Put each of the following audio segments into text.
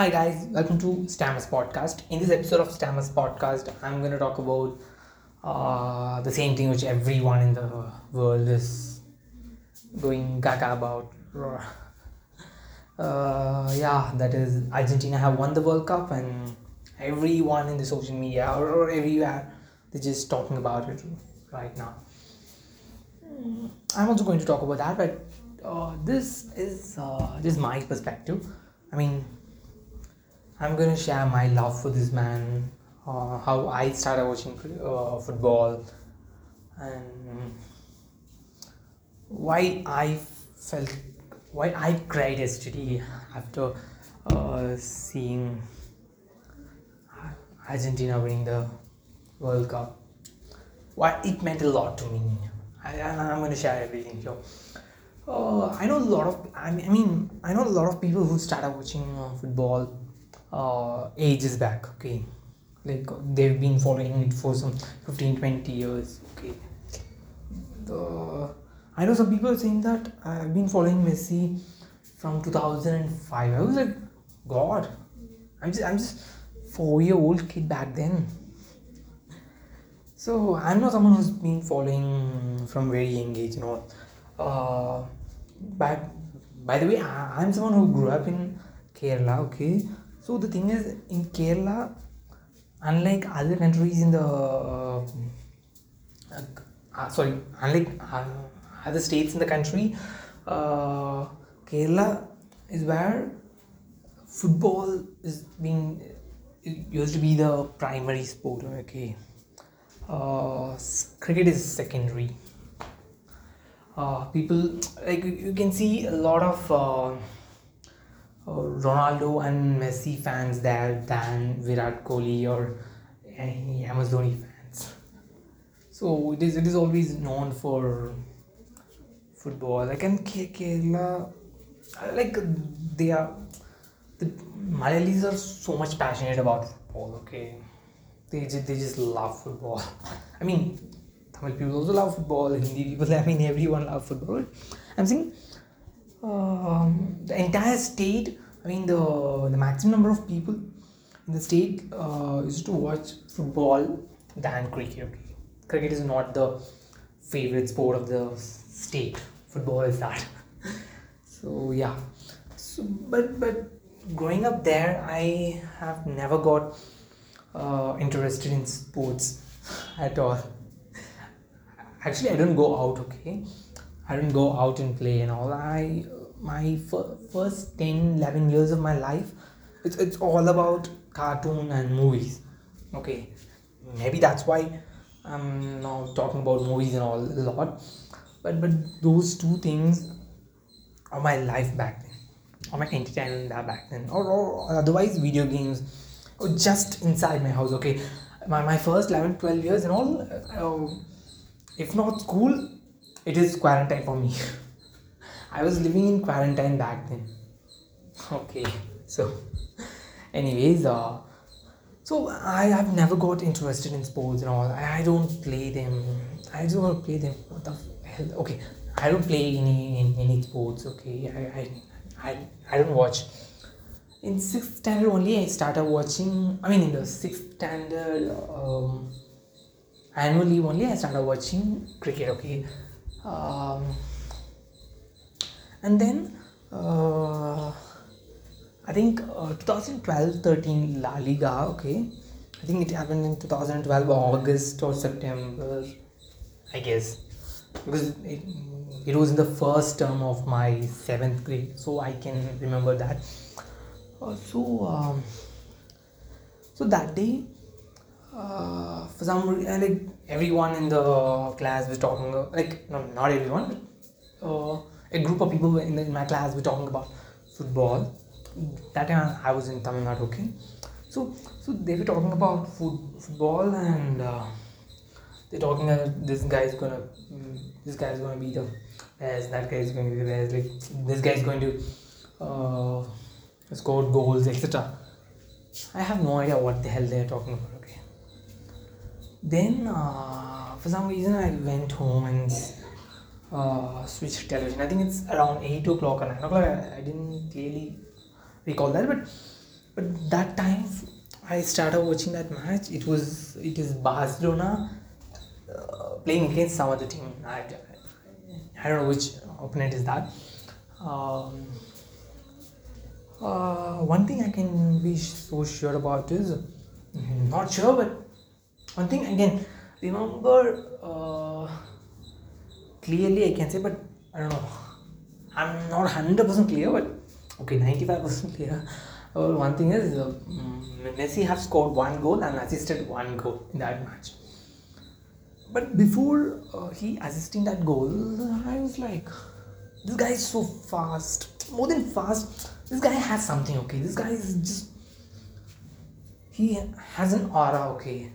Hi guys, welcome to Stammers Podcast. In this episode of Stammers Podcast, I'm going to talk about uh, the same thing which everyone in the world is going gaga about. Uh, yeah, that is Argentina have won the World Cup, and everyone in the social media or, everywhere they're just talking about it right now. I'm also going to talk about that, but uh, this is uh, this is my perspective. I mean, I'm gonna share my love for this man, uh, how I started watching uh, football, and why I felt, why I cried yesterday after uh, seeing Argentina winning the World Cup. Why it meant a lot to me. I, I'm gonna share everything here. Uh, I know a lot of. I mean, I mean, I know a lot of people who started watching uh, football ages back. Okay, like they've been following it for some 15, 20 years. Okay, the I know some people saying that I've been following Messi from 2005. I was like, God, I'm just, I'm just four year old kid back then. So I'm not someone who's been following from very young age, you know. Uh, but by the way, I, I'm someone who grew up in Kerala. Okay, so the thing is, in Kerala, unlike other countries in the uh, uh, sorry, unlike uh, other states in the country, Kerala is where football is being used to be the primary sport. Okay, cricket is secondary. People like you can see a lot of Ronaldo and Messi fans there than Virat Kohli or any Dhoni fans. So it is it is always known for football. Like in Kerala, uh, like they are the Malayalis are so much passionate about football. Okay, they just, they just love football. I mean, Tamil people also love football. Hindi people, I mean, everyone love football. I'm saying um, the entire state. I mean, the the maximum number of people in the state uh, used to watch football than cricket. Cricket is not the favorite sport of the state. Football is that. so yeah. So but but growing up there, I have never got uh, interested in sports at all. Actually, I don't go out. Okay, I don't go out and play and all. I my fir- first 10, 11 years of my life, it's it's all about cartoon and movies. Okay, maybe that's why I'm now talking about movies and all a lot. But but those two things are my life back then, or my entertainment back then, or, or otherwise video games, or just inside my house. Okay, my, my first 11, 12 years and all, uh, if not school, it is quarantine for me. I was living in quarantine back then. Okay, so, anyways, uh, so I have never got interested in sports and all. I, I don't play them. I just want to play them. What the hell? Okay, I don't play any any, any sports. Okay, I, I I I don't watch. In sixth standard only, I started watching. I mean, in the sixth standard um, annual leave only, I started watching cricket. Okay, and then. Uh, I think uh, 2012-13 La Liga. Okay, I think it happened in 2012 August or September, I guess, because it, it was in the first term of my seventh grade, so I can remember that. Uh, so, um, so that day, uh, for some like everyone in the class was talking, like no, not everyone, uh, a group of people in, the, in my class were talking about football that time I was in Tamil Nadu, okay. So, so they were talking about food, football, and uh, they're talking uh, this guy's gonna, mm, this guy's gonna be the best, that guy's going to be the best, like this guy's going to uh, score goals, etc. I have no idea what the hell they're talking about. Then, uh, for some reason, I went home and uh, switched television. I think it's around eight o'clock or nine o'clock. I, I didn't clearly recall that, but but that time I started watching that match. It was it is Barcelona uh, playing against some other team. I, I don't know which opponent is that. Um, uh, one thing I can be so sure about is not sure, but one thing again remember uh, clearly I can say, but I don't know. I'm not hundred percent clear, but okay, ninety five percent clear. Uh, one thing is uh, mm, Messi have scored one goal and assisted one goal in that match. But before uh, he assisting that goal, I was like, this guy is so fast, more than fast. This guy has something. Okay, this guy is just he has an aura. Okay,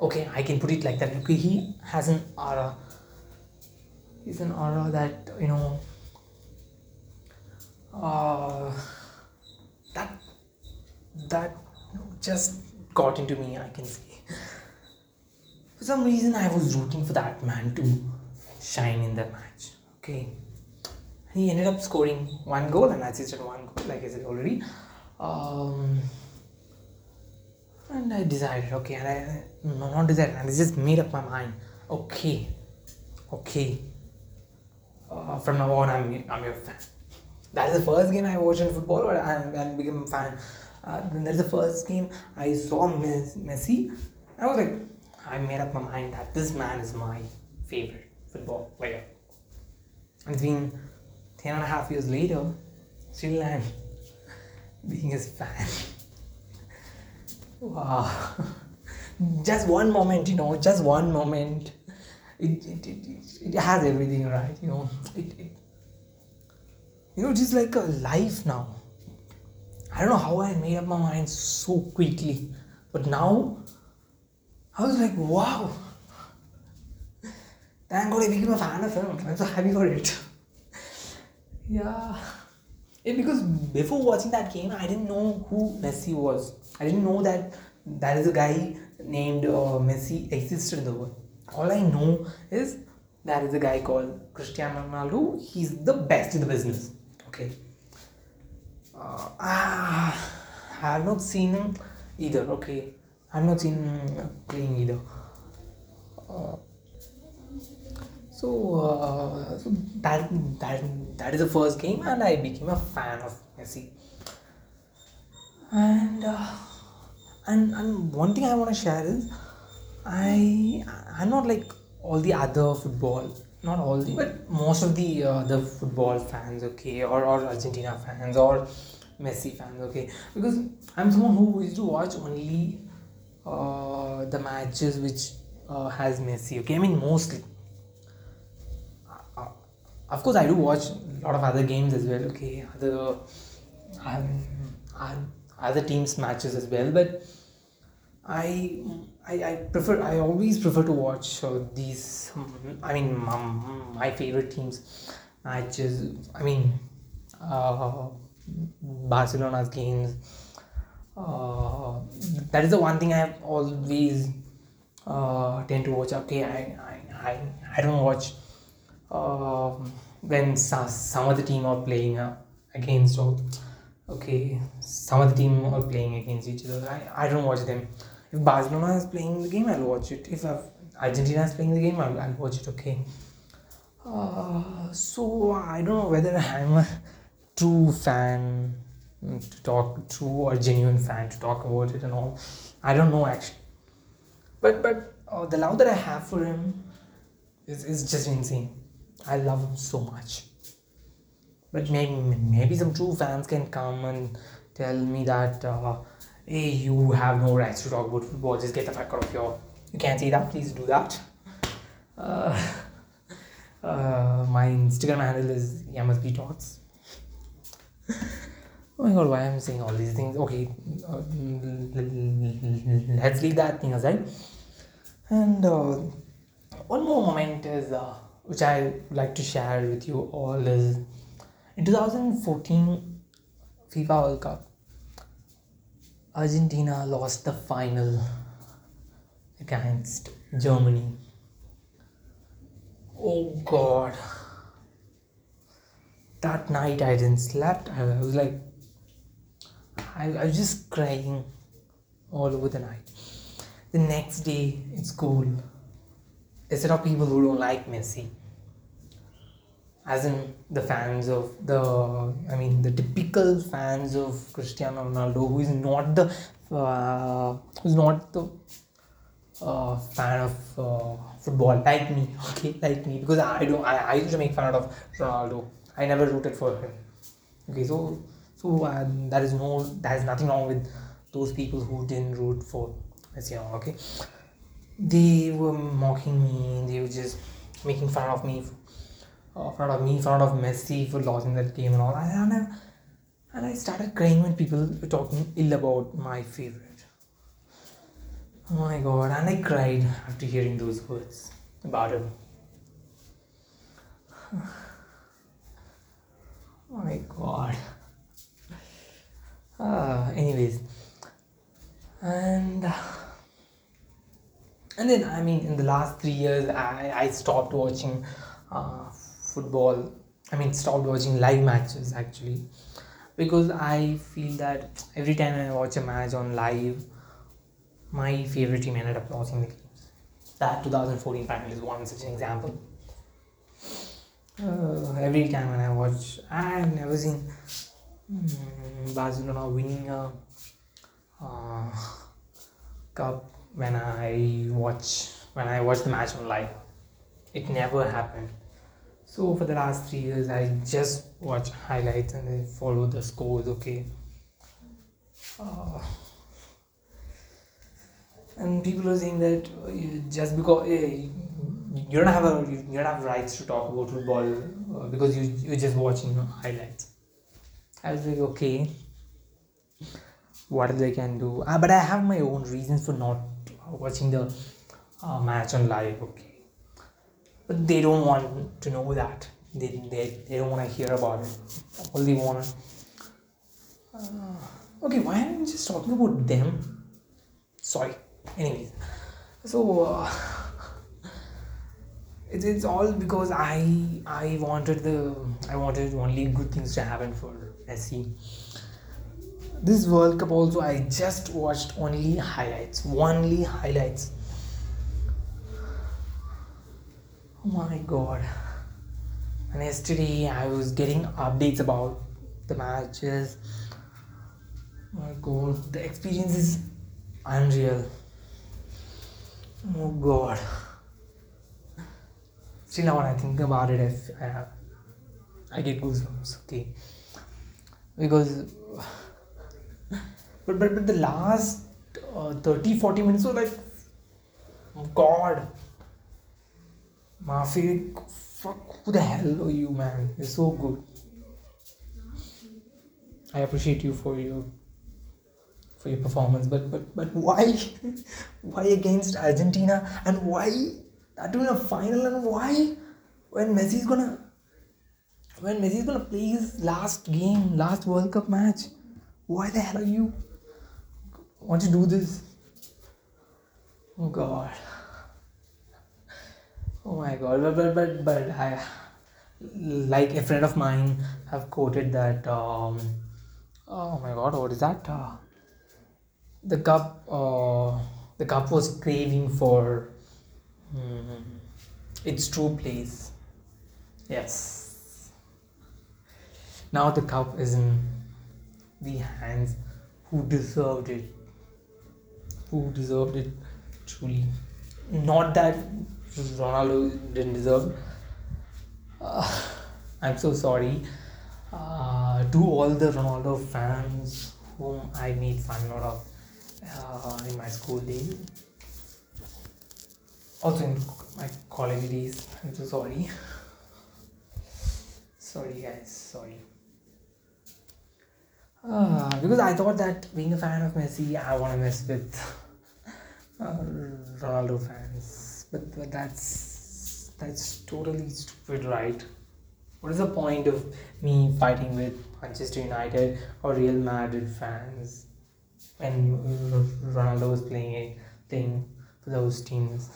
okay, I can put it like that. Okay, he has an aura. He's an aura that you know. Uh, that that just got into me. I can say. For some reason, I was rooting for that man to shine in the match. Okay, he ended up scoring one goal and I assisted one goal, like I said already. Um, and I decided, okay, and I no, not decided, and I just made up my mind. Okay, okay. Uh, from now on, I'm I'm your fan. That is the first game I watched in football, and, I, became a fan. Uh, there's the first game I saw Messi. I was like, I made up my mind that this man is my favorite football player. And it's been 10 and a half years later, still I'm being his fan. Wow. just one moment, you know, just one moment. It, it, it, it has everything, right? You know, it, it, you know, just like a life now. I don't know how I made up my mind so quickly, but now I was like, wow. Thank God I became a fan of him. I'm so happy for it. yeah. Yeah, because before watching that game, I didn't know who Messi was. I didn't know that that is a guy named uh, Messi existed in the world. All I know is that is a guy called Cristiano Ronaldo. He's the best in the business. Okay. Uh, ah, I have not seen him either. Okay, I have not seen him playing either. Uh, so, uh, so that that that is the first game, and I became a fan of Messi. And uh, and and one thing I want to share is, I I'm not like all the other football, not all the, but most of the uh, the football fans, okay, or or Argentina fans or Messi fans, okay, because I'm someone who used to watch only uh, the matches which uh, has Messi, okay. I mean mostly of course i do watch a lot of other games as well okay other um, other teams matches as well but I, I i prefer i always prefer to watch uh, these i mean um, my favorite teams matches i mean uh, barcelona's games uh, that is the one thing i have always uh, tend to watch okay i i, I, I don't watch uh, when some other team are playing uh, against or okay some other team are playing against each other. I, I don't watch them. If Barcelona is playing the game I'll watch it. If Argentina is playing the game I'll, I'll watch it okay. Uh, so I don't know whether I'm a true fan to talk true or genuine fan to talk about it and all. I don't know actually. But but uh, the love that I have for him is, is just insane I love him so much. But maybe maybe some true fans can come and tell me that uh, hey you have no rights to talk about football. Just get the fuck out of here. You can't say that. Please do that. Uh, uh, my Instagram handle is MSB Talks. oh my god, why am I saying all these things? Okay, uh, let's leave that thing aside. And uh, one more moment is uh, which I like to share with you all is in 2014 FIFA World Cup, Argentina lost the final against Germany. Oh God. That night I didn't sleep. I was like, I, I was just crying all over the night. The next day in school, a set of people who don't like Messi, as in the fans of the, I mean, the typical fans of Cristiano Ronaldo, who is not the, uh, who's not the uh, fan of uh, football like me, okay, like me, because I don't, I, I used to make fun out of Ronaldo. I never rooted for him. Okay, so so uh, there is no, there is nothing wrong with those people who didn't root for Messi. Okay, they were mocking me. They were just making fun of me, uh, fun of me, fun of Messi for losing that game and all. And I, and I started crying when people were talking ill about my favorite. Oh my god, and I cried after hearing those words about him. Oh my god. Uh, anyways, and and then I mean, in the last three years, I I stopped watching uh, football. I mean, stopped watching live matches actually, because I feel that every time I watch a match on live, my favorite team ended up losing the games. That 2014 final is one such an example. Uh, every time when I watch, I've never seen mm, Barcelona winning a uh, cup when I watch when I watch the match on live. It never happened. So for the last three years, I just watch highlights and I follow the scores. Okay. Uh, and people are saying that uh, just because uh, you don't have a you don't have rights to talk about football uh, because you you're just watching highlights. I was like, okay, what they can do? Uh, but I have my own reasons for not watching the uh, match on live. Okay, but they don't want to know that. They they, they don't want to hear about it. All they want. Uh, okay, why am I just talking about them? Sorry. Anyways, so. Uh, it's, it's all because I I wanted the I wanted only good things to happen for Messi. This World Cup also I just watched only highlights, only highlights. Oh my god! And yesterday I was getting updates about the matches. Oh my god, the experience is unreal. Oh god still now when I think about it, if I, I get goosebumps. Okay, because but but, but the last uh, 30 40 minutes were like God, Mbappé, fuck, who the hell are you, man? You're so good. I appreciate you for your for your performance, but but but why why against Argentina and why that in a final and why when Messi's gonna when Messi's gonna play his last game, last World Cup match, why the hell are you want to do this? Oh God. Oh my God. But but but, but I like a friend of mine have quoted that um oh my god what is that uh, the cup uh, the cup was craving for mm, its true place yes now the cup is in the hands who deserved it who deserved it truly. Not that ronaldo didn't deserve. Uh, i'm so sorry. Uh, to all the ronaldo fans whom i made fun of uh, in my school days also in my college days. I'm so sorry. Sorry guys. Sorry uh, because I thought that being a fan of Messi, I want to mess with uh, Ronaldo fans, but, but that's that's totally stupid, right? What is the point of me fighting with Manchester United or Real Madrid fans when Ronaldo was playing playing for those teams?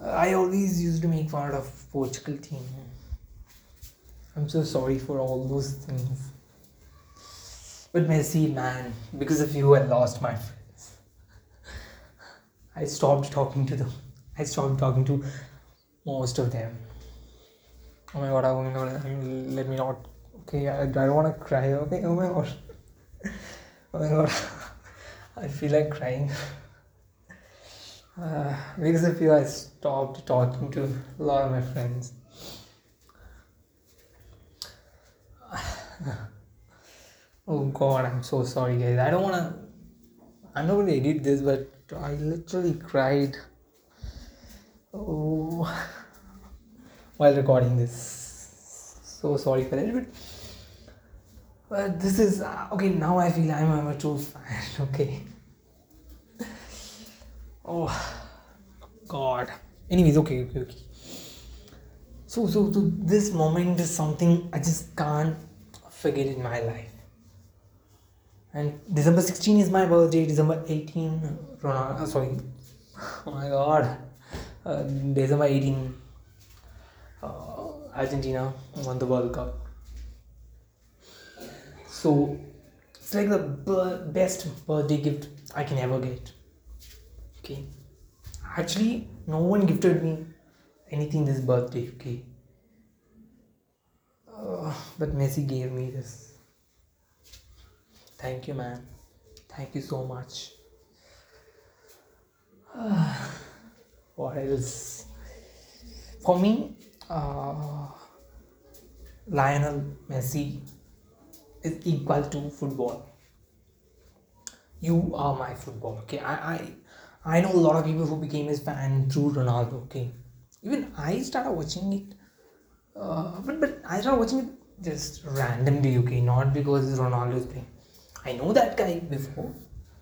I always used to make fun of Portugal team. I'm so sorry for all those things. But Messi, man, because of you, I lost my friends. I stopped talking to them. I stopped talking to most of them. Oh my god, oh my god, I let me not. Okay, I, I don't want to cry. Okay, oh my god. Oh my god, I feel like crying. Uh, because of you, I stopped talking to a lot of my friends. Oh god, I'm so sorry, guys. I don't wanna. I'm not gonna edit this, but I literally cried. Oh, while recording this. So sorry for that, but. But this is uh, okay. Now I feel I'm, I'm a true fan. Okay. Oh, God. Anyways, okay, okay, okay. So, so, so this moment is something I just can't forget in my life. And December 16 is my birthday. December 18, Ronaldo, uh, sorry. Oh my God. Uh, December 18, uh, Argentina won the World Cup. So it's like the b- best birthday gift I can ever get. Okay. Actually, no one gifted me anything this birthday. Okay. Uh, but Messi gave me this. Thank you, man. Thank you so much. what else? For me, uh, Lionel Messi is equal to football. You are my football. Okay, I I I know a lot of people who became his fan through Ronaldo. Okay, even I started watching it, uh, but but I started watching it just randomly. Okay, not because Ronaldo is playing. I know that guy before,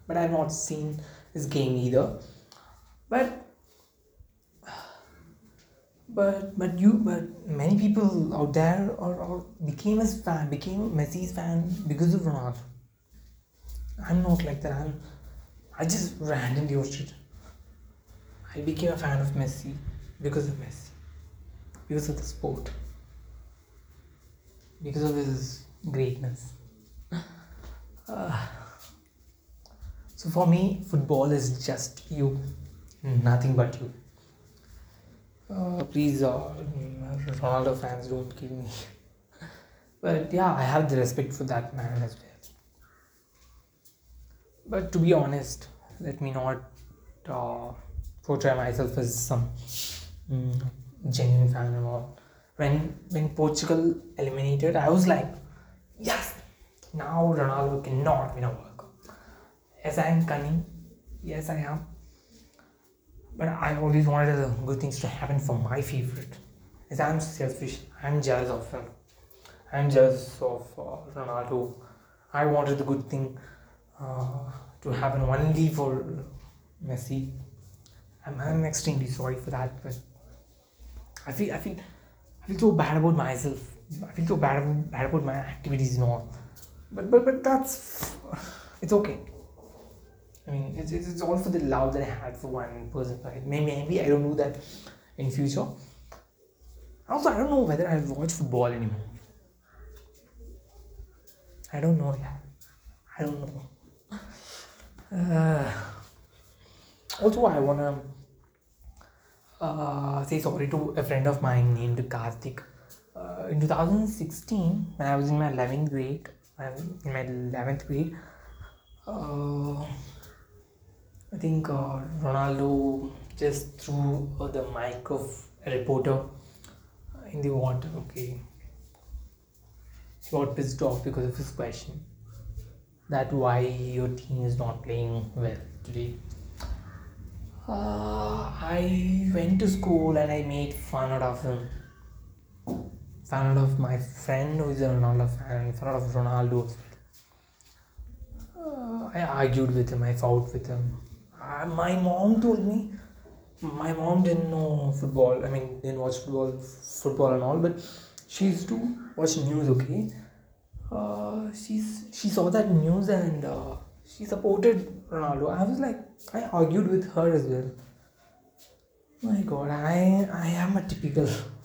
but I've not seen his game either. But but but you but many people out there or, or became his fan became Messi's fan because of Ronaldo. I'm not like that. I'm I just randomly oh watched it. I became a fan of Messi because of Messi. Because of the sport. Because of his greatness. Uh, so for me, football is just you. Nothing but you. Uh, please, uh, Ronaldo fans, don't kill me. But yeah, I have the respect for that man as well. But to be honest, let me not uh, portray myself as some mm, genuine fan all. When when Portugal eliminated, I was like, yes, now Ronaldo cannot win a World Cup. Yes, I am cunning. Yes, I am. But I always wanted the good things to happen for my favorite. As I'm selfish, I'm jealous of him. I'm jealous of uh, Ronaldo. I wanted the good thing uh, to happen only for Messi. I'm, I'm extremely sorry for that, but I feel I feel I feel so bad about myself. I feel so bad about, bad about my activities and all. But but but that's it's okay. I mean, it's, it's, it's all for the love that I had for one person. Maybe, maybe I don't do that in future. Also, I don't know whether I'll watch football anymore. I don't know, yeah. I don't know. Uh, also, I wanna uh, say sorry to a friend of mine named Karthik. Uh, in 2016, when I was in my 11th grade, in my 11th grade, uh, I think uh, Ronaldo just threw uh, the mic of a reporter in the water. Okay, he got pissed off because of his question that why your team is not playing well today. Uh, I went to school and I made fun out of him. Out of my friend who is a Ronaldo fan, out of Ronaldo. Uh, I argued with him, I fought with him. Uh, my mom told me, my mom didn't know football, I mean, didn't watch football, football and all, but she used to watch news, okay? Uh, she's she saw that news and uh, she supported Ronaldo. I was like, I argued with her as well. My God, I I am a typical fan.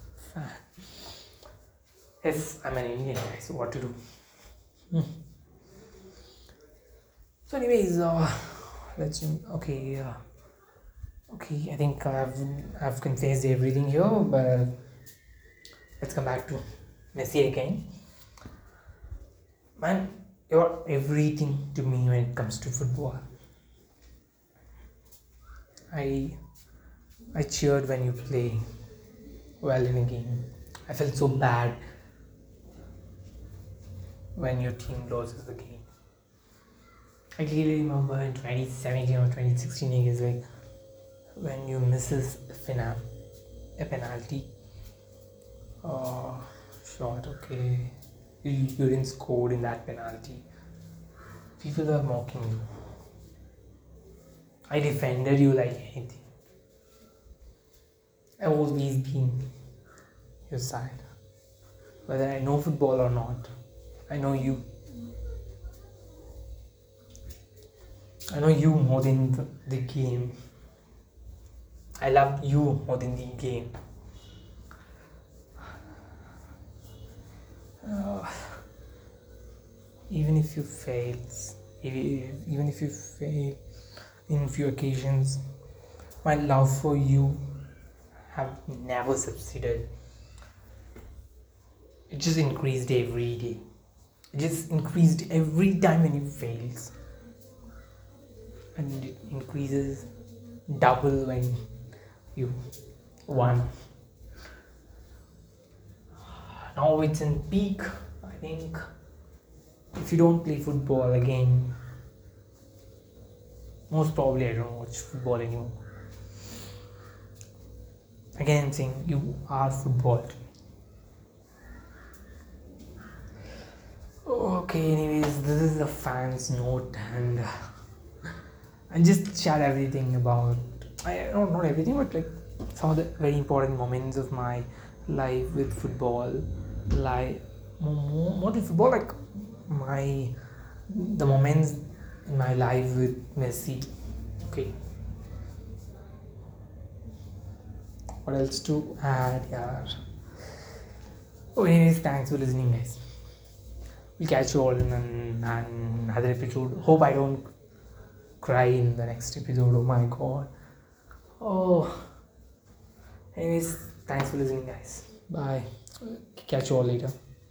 Yes, I'm an Indian guy, so what to do? Hmm. So, anyways, uh, let's okay. Uh, okay, I think I've I've confessed everything here, but let's come back to Messi again. Man, you're everything to me when it comes to football. I I cheered when you play well in a game. I felt so bad when your team loses the game. I clearly remember in 2017 or 2016 it is like when you misses a, fina- a penalty. Oh, shot, okay. You, you didn't score in that penalty. People are mocking you. I defended you like anything. I've always been your side. Whether I know football or not, I know you. I know you more than the, game. I love you more than the game. Uh, even if you fail, even if you fail in few occasions, my love for you have never subsided. It just increased every day. It just increased every time when you fails. And it increases double when you won. Now it's in peak. I think if you don't play football again, most probably I don't watch football anymore. Again, I'm saying you are football. Okay, anyways, this is the fans note, and uh, I just shared everything about I don't not everything, but like some of the very important moments of my life with football, like more, more than football, like my the moments in my life with Messi. Okay. What else to add? Yeah. Oh, anyways, thanks for listening, guys. We'll catch you all in an, another episode. Hope I don't cry in the next episode. Oh my god. Oh. Anyways, thanks for listening, guys. Bye. Catch you all later.